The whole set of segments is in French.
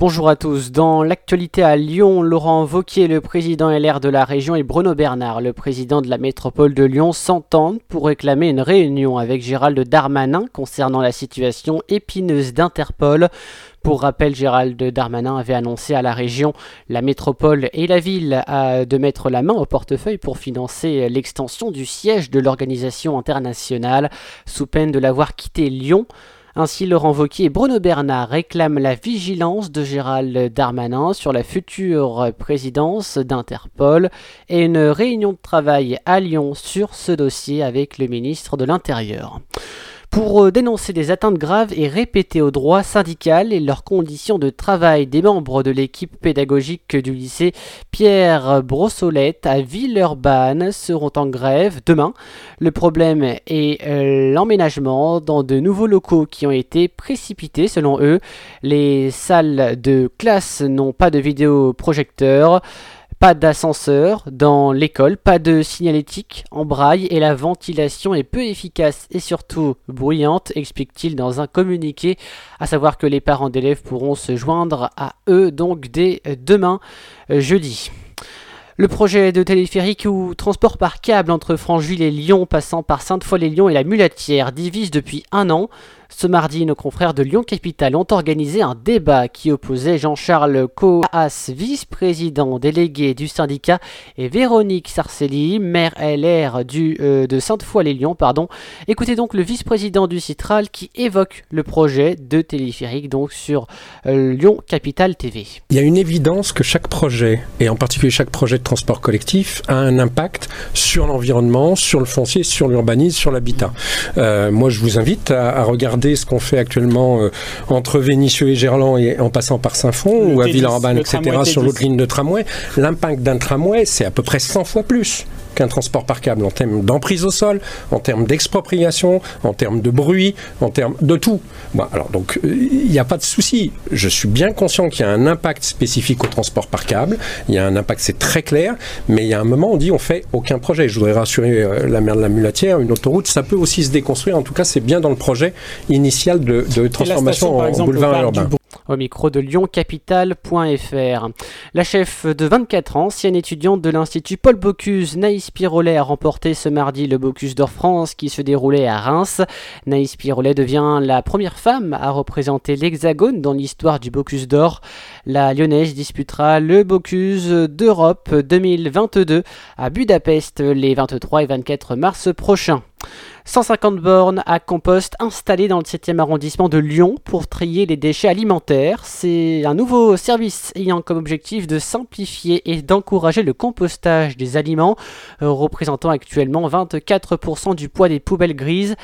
Bonjour à tous. Dans l'actualité à Lyon, Laurent Vauquier, le président LR de la région, et Bruno Bernard, le président de la métropole de Lyon, s'entendent pour réclamer une réunion avec Gérald Darmanin concernant la situation épineuse d'Interpol. Pour rappel, Gérald Darmanin avait annoncé à la région, la métropole et la ville de mettre la main au portefeuille pour financer l'extension du siège de l'organisation internationale, sous peine de l'avoir quitté Lyon. Ainsi, Laurent Wauquiez et Bruno Bernard réclament la vigilance de Gérald Darmanin sur la future présidence d'Interpol et une réunion de travail à Lyon sur ce dossier avec le ministre de l'Intérieur pour euh, dénoncer des atteintes graves et répétées aux droits syndical et leurs conditions de travail des membres de l'équipe pédagogique du lycée Pierre Brossolette à Villeurbanne seront en grève demain. Le problème est euh, l'emménagement dans de nouveaux locaux qui ont été précipités selon eux. Les salles de classe n'ont pas de vidéoprojecteur. Pas d'ascenseur dans l'école, pas de signalétique en braille et la ventilation est peu efficace et surtout bruyante, explique-t-il dans un communiqué, à savoir que les parents d'élèves pourront se joindre à eux donc dès demain euh, jeudi. Le projet de téléphérique ou transport par câble entre Francheville et Lyon, passant par Sainte-Foy-les-Lyons et la Mulatière, divise depuis un an. Ce mardi, nos confrères de Lyon Capital ont organisé un débat qui opposait Jean-Charles Coas, vice-président délégué du syndicat, et Véronique Sarcelli, maire LR du, euh, de Sainte-Foy-les-Lyons. Écoutez donc le vice-président du Citral qui évoque le projet de téléphérique donc sur euh, Lyon Capital TV. Il y a une évidence que chaque projet, et en particulier chaque projet de transport collectif, a un impact sur l'environnement, sur le foncier, sur l'urbanisme, sur l'habitat. Euh, moi, je vous invite à regarder ce qu'on fait actuellement euh, entre Vénissieux et Gerland et en passant par Saint-Fond ou à Villeurbanne, etc., sur l'autre ligne de tramway, l'impact d'un tramway, c'est à peu près 100 fois plus qu'un transport par câble en termes d'emprise au sol, en termes d'expropriation, en termes de bruit, en termes de tout. Bon, alors donc euh, il n'y a pas de souci. Je suis bien conscient qu'il y a un impact spécifique au transport par câble. Il y a un impact, c'est très clair. Mais il y a un moment, on dit on fait aucun projet. Je voudrais rassurer euh, la maire de la Mulatière, une autoroute, ça peut aussi se déconstruire. En tout cas, c'est bien dans le projet initial de, transformation en boulevard urbain au micro de lyoncapital.fr. La chef de 24 ans, ancienne étudiante de l'Institut Paul Bocuse, Naïs Pirolet, a remporté ce mardi le Bocuse d'Or France qui se déroulait à Reims. Naïs Pirolet devient la première femme à représenter l'Hexagone dans l'histoire du Bocuse d'Or. La Lyonnaise disputera le Bocuse d'Europe 2022 à Budapest les 23 et 24 mars prochains. 150 bornes à compost installées dans le 7e arrondissement de Lyon pour trier les déchets alimentaires. C'est un nouveau service ayant comme objectif de simplifier et d'encourager le compostage des aliments, représentant actuellement 24% du poids des poubelles grises.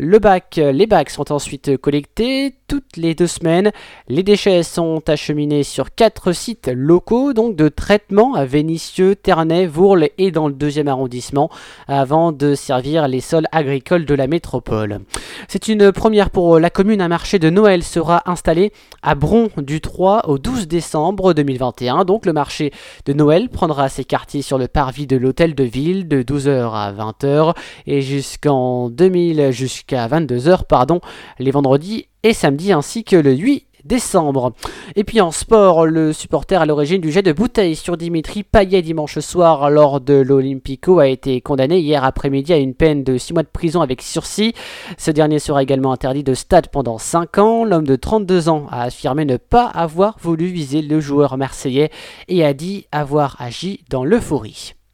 Les bacs sont ensuite collectés toutes les deux semaines. Les déchets sont acheminés sur quatre sites locaux, donc de traitement à Vénissieux, Ternay, Vourles et dans le deuxième arrondissement, avant de servir les sols agricoles de la métropole. C'est une première pour la commune. Un marché de Noël sera installé à Bron du 3 au 12 décembre 2021. Donc le marché de Noël prendra ses quartiers sur le parvis de l'hôtel de ville de 12h à 20h et jusqu'en 2000 jusqu'à 22h pardon les vendredis et samedi ainsi que le 8 décembre. Et puis en sport, le supporter à l'origine du jet de bouteille sur Dimitri Payet dimanche soir lors de l'Olympico a été condamné hier après-midi à une peine de 6 mois de prison avec sursis. Ce dernier sera également interdit de stade pendant 5 ans. L'homme de 32 ans a affirmé ne pas avoir voulu viser le joueur marseillais et a dit avoir agi dans l'euphorie.